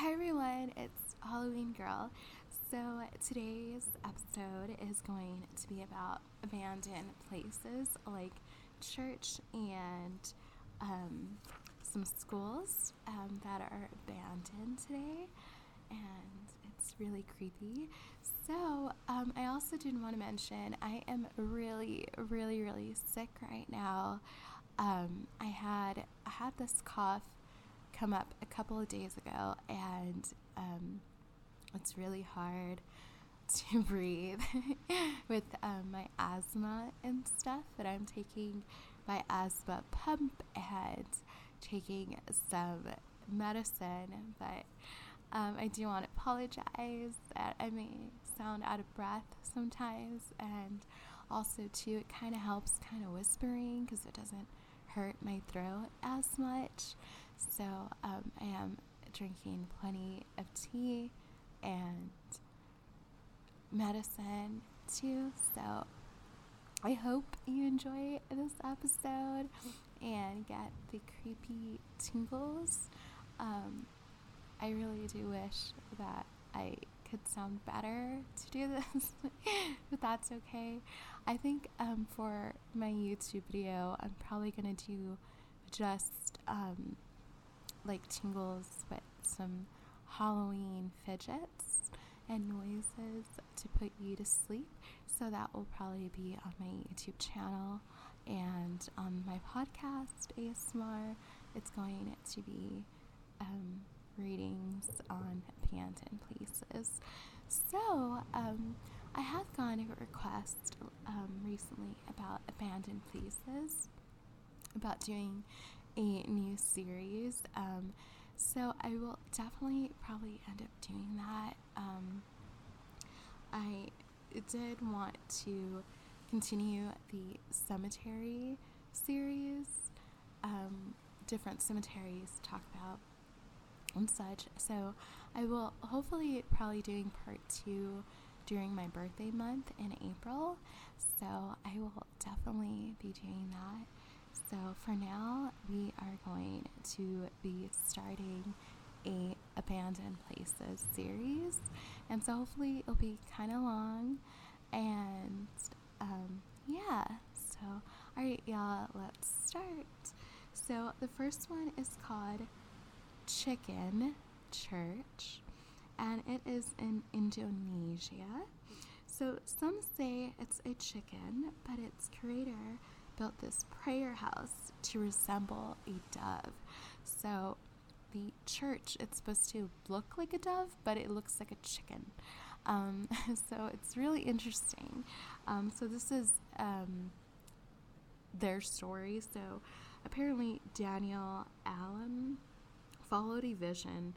Hi everyone, it's Halloween Girl. So today's episode is going to be about abandoned places like church and um, some schools um, that are abandoned today, and it's really creepy. So um, I also didn't want to mention I am really, really, really sick right now. Um, I had I had this cough come up a couple of days ago, and um, it's really hard to breathe with um, my asthma and stuff. But I'm taking my asthma pump and taking some medicine. But um, I do want to apologize that I may sound out of breath sometimes, and also too, it kind of helps kind of whispering because it doesn't hurt my throat as much. So um, I am drinking plenty of tea and medicine too. So I hope you enjoy this episode and get the creepy tingles. Um, I really do wish that I could sound better to do this, but that's okay. I think um, for my YouTube video, I'm probably gonna do just um, like tingles with some Halloween fidgets and noises to put you to sleep. So that will probably be on my YouTube channel and on my podcast, ASMR. It's going to be um, readings on abandoned places. So, um, I have gotten a request um, recently about abandoned places, about doing a new series. Um, so I will definitely probably end up doing that. Um, I did want to continue the cemetery series, um, different cemeteries talk about and such. So I will hopefully probably doing part two during my birthday month in April. So I will definitely be doing that. So for now, we are going to be starting a abandoned places series, and so hopefully it'll be kind of long. And um, yeah, so all right, y'all, let's start. So the first one is called Chicken Church, and it is in Indonesia. So some say it's a chicken, but its creator built this prayer house to resemble a dove. So the church, it's supposed to look like a dove, but it looks like a chicken. Um, so it's really interesting. Um, so this is um, their story. So apparently Daniel Allen followed a vision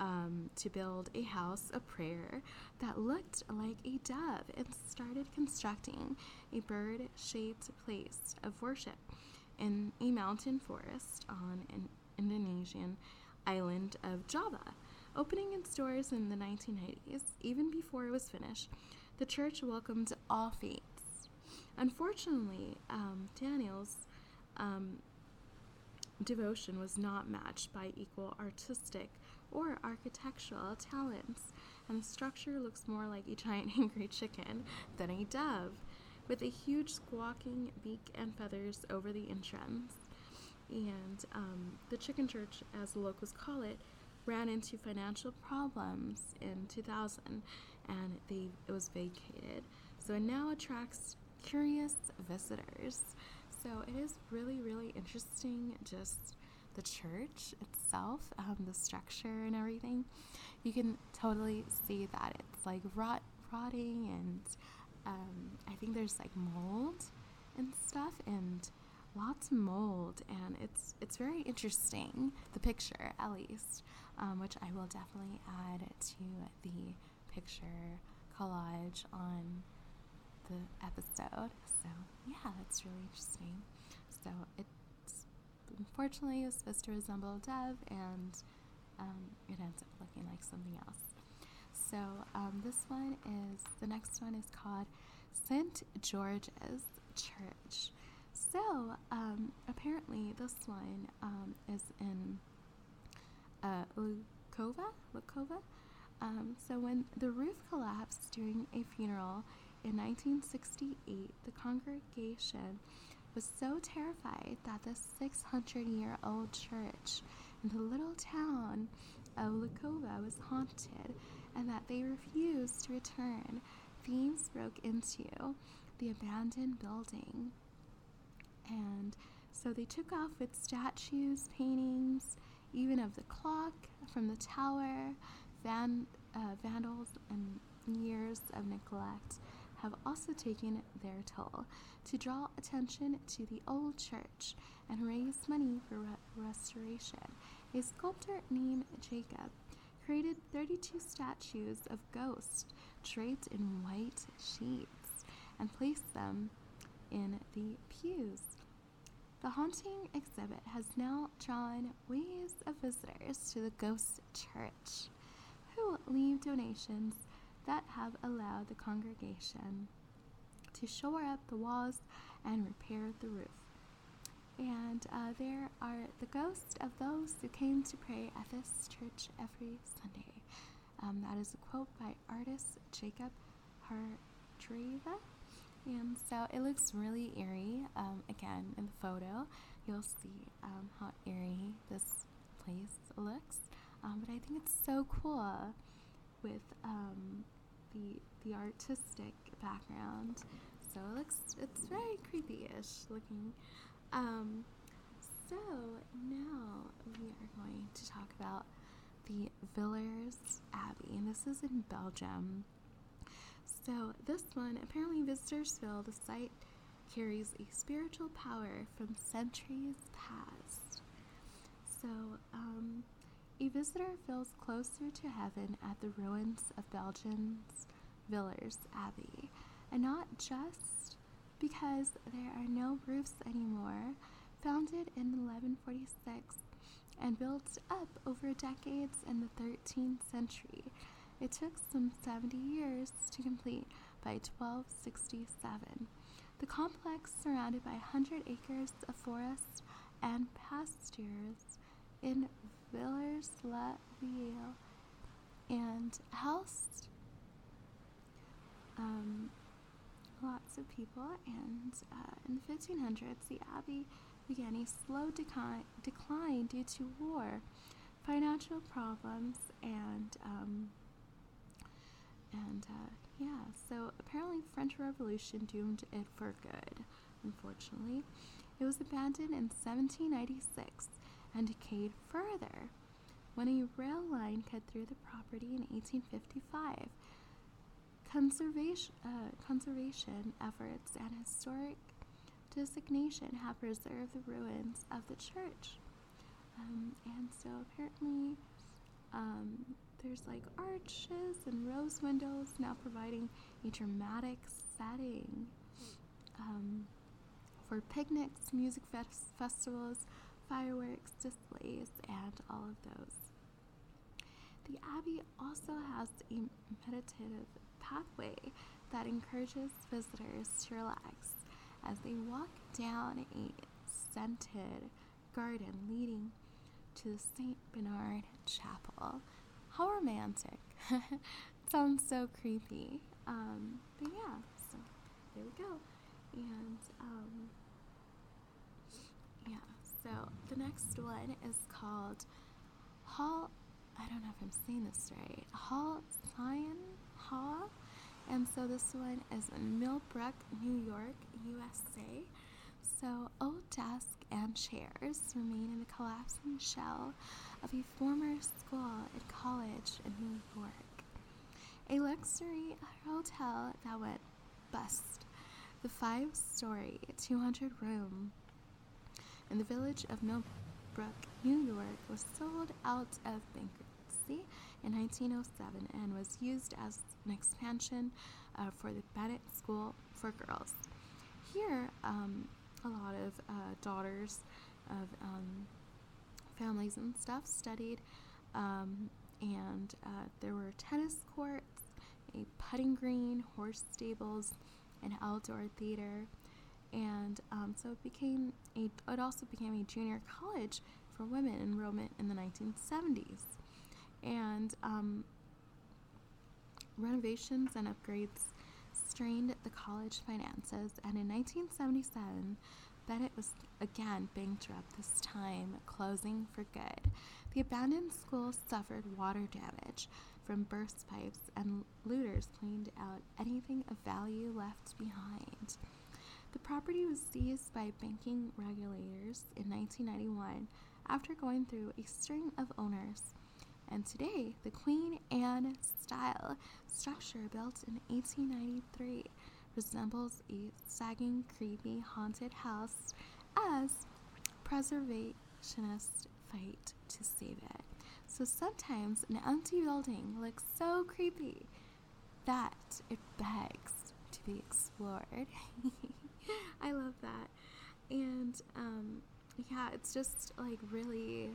um, to build a house of prayer that looked like a dove and started constructing a bird shaped place of worship in a mountain forest on an Indonesian island of Java. Opening its doors in the 1990s, even before it was finished, the church welcomed all faiths. Unfortunately, um, Daniel's um, devotion was not matched by equal artistic or architectural talents, and the structure looks more like a giant angry chicken than a dove, with a huge squawking beak and feathers over the entrance. And um, the chicken church, as the locals call it, ran into financial problems in 2000 and they, it was vacated. So it now attracts curious visitors. So it is really, really interesting just the church itself, um, the structure and everything. You can totally see that it's like rot, rotting and um, I think there's like mold and stuff and lots of mold and it's it's very interesting the picture at least um, which I will definitely add to the picture collage on the episode so yeah that's really interesting so it's unfortunately it was supposed to resemble a dove and um, it ends up looking like something else so um, this one is the next one is called St. George's Church. So apparently this one is in uh, Lakova. Lakova. Um, so when the roof collapsed during a funeral in 1968, the congregation was so terrified that the 600 year old church in the little town of Lakova was haunted and that they refused to return. Thieves broke into the abandoned building and so they took off with statues, paintings, even of the clock from the tower. Van, uh, vandals and years of neglect have also taken their toll to draw attention to the old church and raise money for re- restoration. A sculptor named Jacob created 32 statues of ghosts draped in white sheets and placed them in the pews. The haunting exhibit has now drawn waves of visitors to the ghost church who leave donations that have allowed the congregation to shore up the walls and repair the roof. And uh, there are the ghosts of those who came to pray at this church every Sunday. Um, that is a quote by artist Jacob Hadrava. And so it looks really eerie. Um, again, in the photo, you'll see um, how eerie this place looks. Um, but I think it's so cool with um, the the artistic background. So it looks it's very creepy-ish looking. Um, so now we are going to talk about the Villers Abbey, and this is in Belgium. So this one, apparently visitors feel the site carries a spiritual power from centuries past. So um, a visitor feels closer to heaven at the ruins of Belgium's Villers Abbey, and not just because there are no roofs anymore. Founded in 1146 and built up over decades in the 13th century, it took some 70 years to complete by 1267. The complex, surrounded by 100 acres of forest and pastures in Villers-la-Ville, and housed um, lots of people. And uh, in the 1500s, the abbey began a slow decline, decline due to war, financial problems, and um, and uh, yeah, so apparently French Revolution doomed it for good. Unfortunately, it was abandoned in 1796 and decayed further when a rail line cut through the property in 1855. Conservation, uh, conservation efforts and historic designation have preserved the ruins of the church. Um, and so apparently, um, there's like arches and rose windows now providing a dramatic setting um, for picnics, music fest- festivals, fireworks, displays, and all of those. The Abbey also has a meditative pathway that encourages visitors to relax as they walk down a scented garden leading to the St. Bernard Chapel. How romantic. Sounds so creepy. Um, but yeah, so there we go. And um, so the next one is called Hall. I don't know if I'm saying this right. Hall Zion Hall. And so this one is in Millbrook, New York, USA. So old desks and chairs remain in the collapsing shell of a former school and college in New York. A luxury hotel that went bust. The five story, 200 room in the village of Millbrook, New York, was sold out of bankruptcy in 1907 and was used as an expansion uh, for the Bennett School for Girls. Here, um, a lot of uh, daughters of um, families and stuff studied, um, and uh, there were tennis courts, a putting green, horse stables, an outdoor theater, and um, so it became a. It also became a junior college for women enrollment in the 1970s, And um, renovations and upgrades strained the college finances, and in 1977, Bennett was again bankrupt, this time closing for good. The abandoned school suffered water damage from burst pipes, and looters cleaned out anything of value left behind. The property was seized by banking regulators in 1991 after going through a string of owners. And today, the Queen Anne style structure built in 1893 resembles a sagging, creepy, haunted house as preservationists fight to save it. So sometimes an empty building looks so creepy that it begs to be explored. I love that. And um, yeah, it's just like really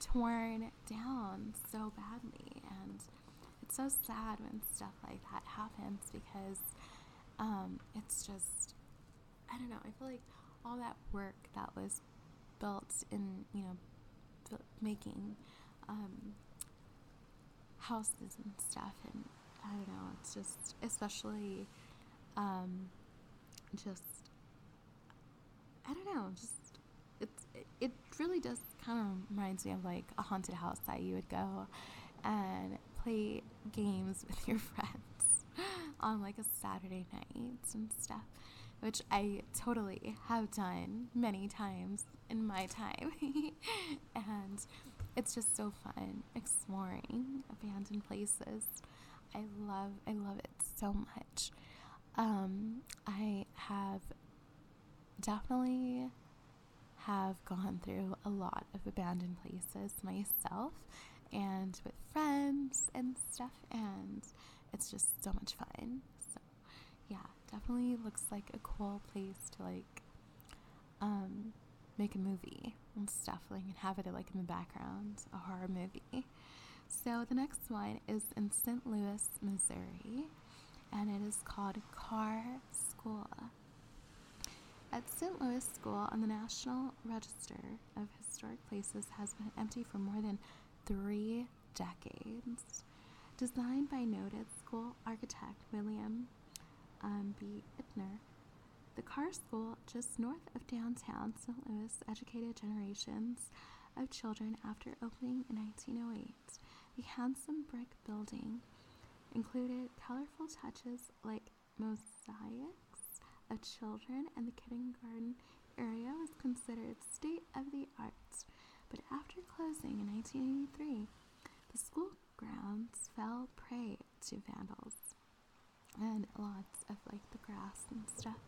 torn down so badly. And it's so sad when stuff like that happens because um, it's just, I don't know, I feel like all that work that was built in, you know, making um, houses and stuff, and I don't know, it's just, especially um, just I don't know, just it's it, really does kind of reminds me of like a haunted house that you would go and play games with your friends on like a Saturday night and stuff, which I totally have done many times in my time. and it's just so fun exploring abandoned places. I love I love it so much. Um, definitely have gone through a lot of abandoned places myself and with friends and stuff and it's just so much fun. So yeah definitely looks like a cool place to like um make a movie and stuff like and have it like in the background a horror movie. So the next one is in st louis missouri and it is called Carr School at St. Louis School on the National Register of Historic Places has been empty for more than three decades. Designed by noted school architect William um, B. Ittner, the Carr School, just north of downtown St. Louis, educated generations of children after opening in 1908. The handsome brick building included colorful touches like mosaics of children, and the kindergarten area was considered state of the art. But after closing in 1983, the school grounds fell prey to vandals and lots of like the grass and stuff.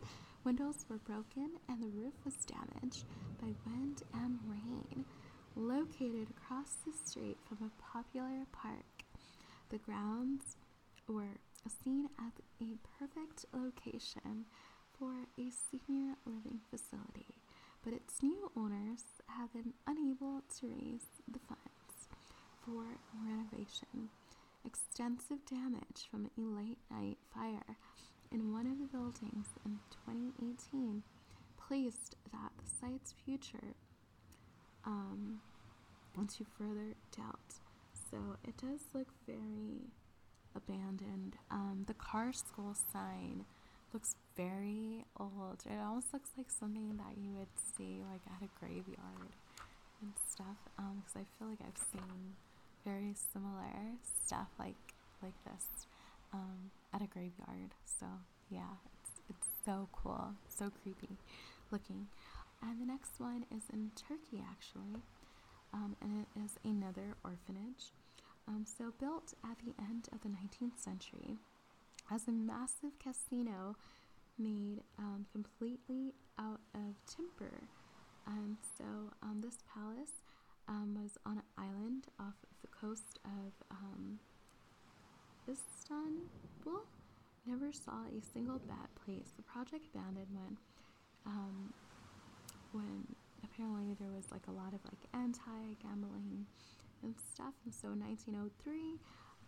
Windows were broken and the roof was damaged by wind and rain. Located across the street from a popular park, the grounds were seen as a perfect location for a senior living facility, but its new owners have been unable to raise the funds for renovation. Extensive damage from a late night fire in one of the buildings in 2018 placed that the site's future um, into further doubt. So it does look very abandoned. Um, the Carr School sign looks very old. It almost looks like something that you would see like at a graveyard and stuff. Um, because I feel like I've seen very similar stuff like like this um, at a graveyard. So yeah, it's it's so cool, so creepy looking. And the next one is in Turkey actually, um, and it is another orphanage. Um, so built at the end of the 19th century as a massive casino made um, completely out of timber. And so um, this palace um, was on an island off of the coast of um, Istanbul. Never saw a single bad place. The project abandoned when, um, when apparently there was like a lot of like anti-gambling and stuff. And so in 1903,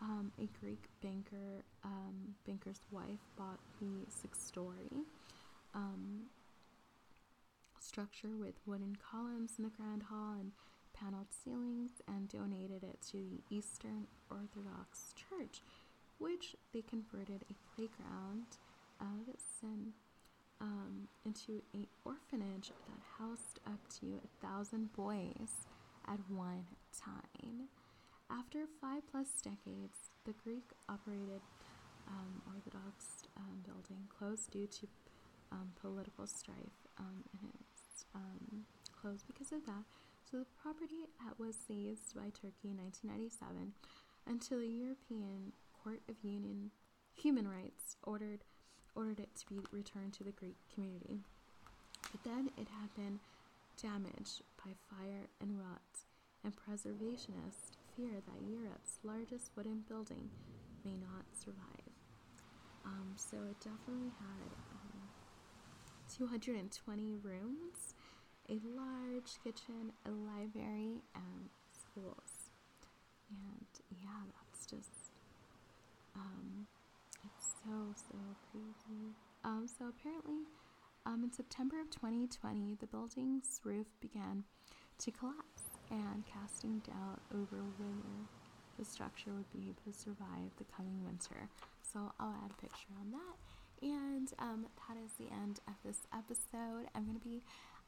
um, a Greek banker, um, banker's wife bought the six-story um, structure with wooden columns in the grand hall and paneled ceilings and donated it to the Eastern Orthodox Church, which they converted a playground of sin um, into a orphanage that housed up to a thousand boys at one time. After five plus decades, the Greek operated um, Orthodox um, building closed due to um, political strife, um, and it's um, closed because of that. So the property was seized by Turkey in 1997 until the European Court of Union Human Rights ordered ordered it to be returned to the Greek community. But then it had been damaged by fire and rot, and preservationists fear that Europe's largest wooden building may not survive. Um, so it definitely had um, 220 rooms, a large kitchen, a library, and schools. And yeah, that's just um, it's so so crazy. Um, so apparently, um, in September of 2020, the building's roof began to collapse and casting doubt over whether the structure would be able to survive the coming winter. So I'll add a picture on that. And um, that is the end of this episode. I'm going to be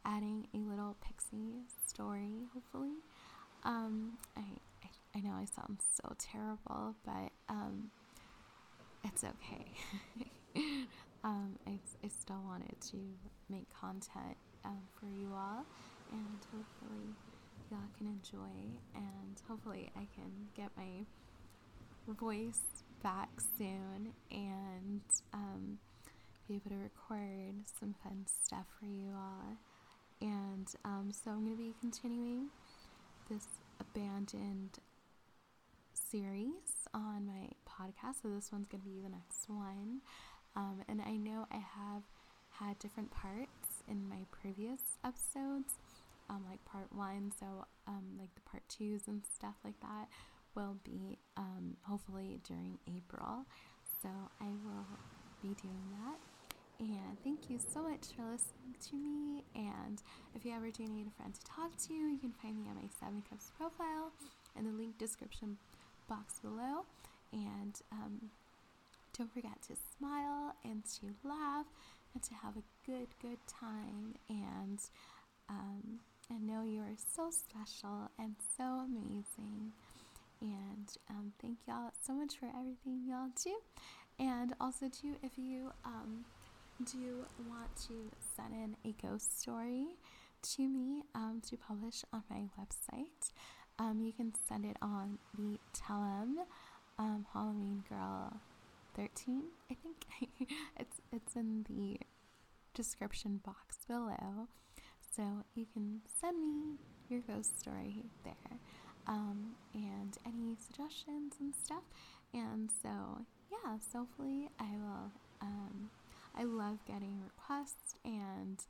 adding a little pixie story, hopefully. Um, I, I, I know I sound so terrible, but um, it's okay. um, I, I still wanted to make content um, for you all, and hopefully y'all can enjoy, and hopefully I can get my voice back soon and um, be able to record some fun stuff for you all. And um, so I'm going to be continuing this abandoned series on my podcast. So this one's going to be the next one. Um, and I know I have had different parts in my previous episodes, um, like part one. So, um, like the part twos and stuff like that will be um, hopefully during April. So I will be doing that. And thank you so much for listening to me. And if you ever do need a friend to talk to, you can find me on my Seven Cups profile in the link description box below. And um, don't forget to smile and to laugh and to have a good, good time. And um, and know you are so special and so amazing. And um, thank y'all so much for everything y'all do. And also, too, if you um, do want to send in a ghost story to me um, to publish on my website, um, you can send it on the Tellem um, Halloween Girl 13. I think it's it's in the description box below. So you can send me your ghost story there um, and any suggestions and stuff. And so, yeah, so hopefully I will. Um, I love getting requests and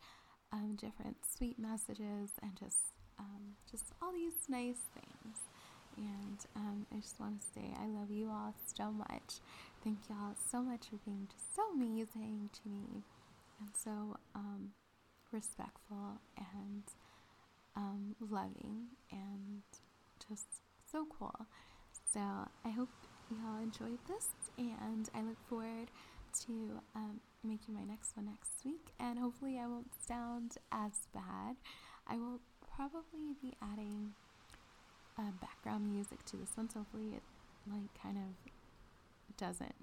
um, different sweet messages and just um, just all these nice things. And um, I just want to say I love you all so much. Thank y'all so much for being just so amazing to me and so um, respectful and um, loving and just so cool. So I hope y'all enjoyed this, and I look forward to um, making my next one next week. And hopefully, I won't sound as bad. I will probably be adding uh, background music to this one, so hopefully, it like kind of doesn't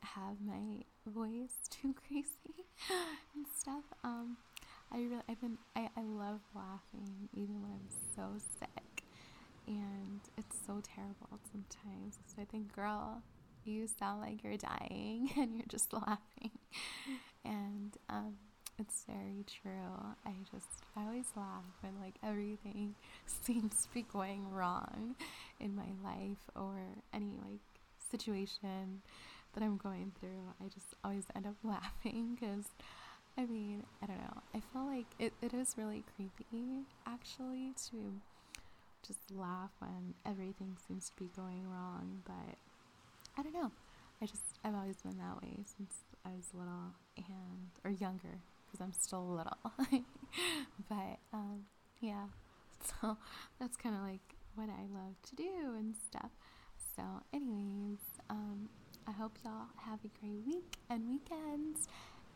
have my voice too crazy and stuff. Um, I really, I've been, I, I love laughing even when I'm so sick, and it's so terrible sometimes because I think, girl, you sound like you're dying and you're just laughing, and um, it's very true. I just, I always laugh when like everything seems to be going wrong in my life or any like situation that I'm going through. I just always end up laughing because I mean, I don't know. I feel like it, it is really creepy actually to just laugh when everything seems to be going wrong, but I don't know. I just, I've always been that way since I was little and, or younger, because I'm still little. but, um, yeah, So that's kind of like what I love to do and stuff. So, anyways, um, I hope y'all have a great week and weekends.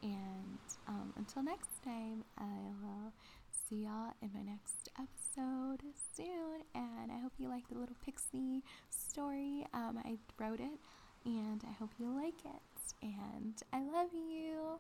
And um, until next time, I will see y'all in my next episode soon. And I hope you like the little pixie story. Um, I wrote it, and I hope you like it. And I love you.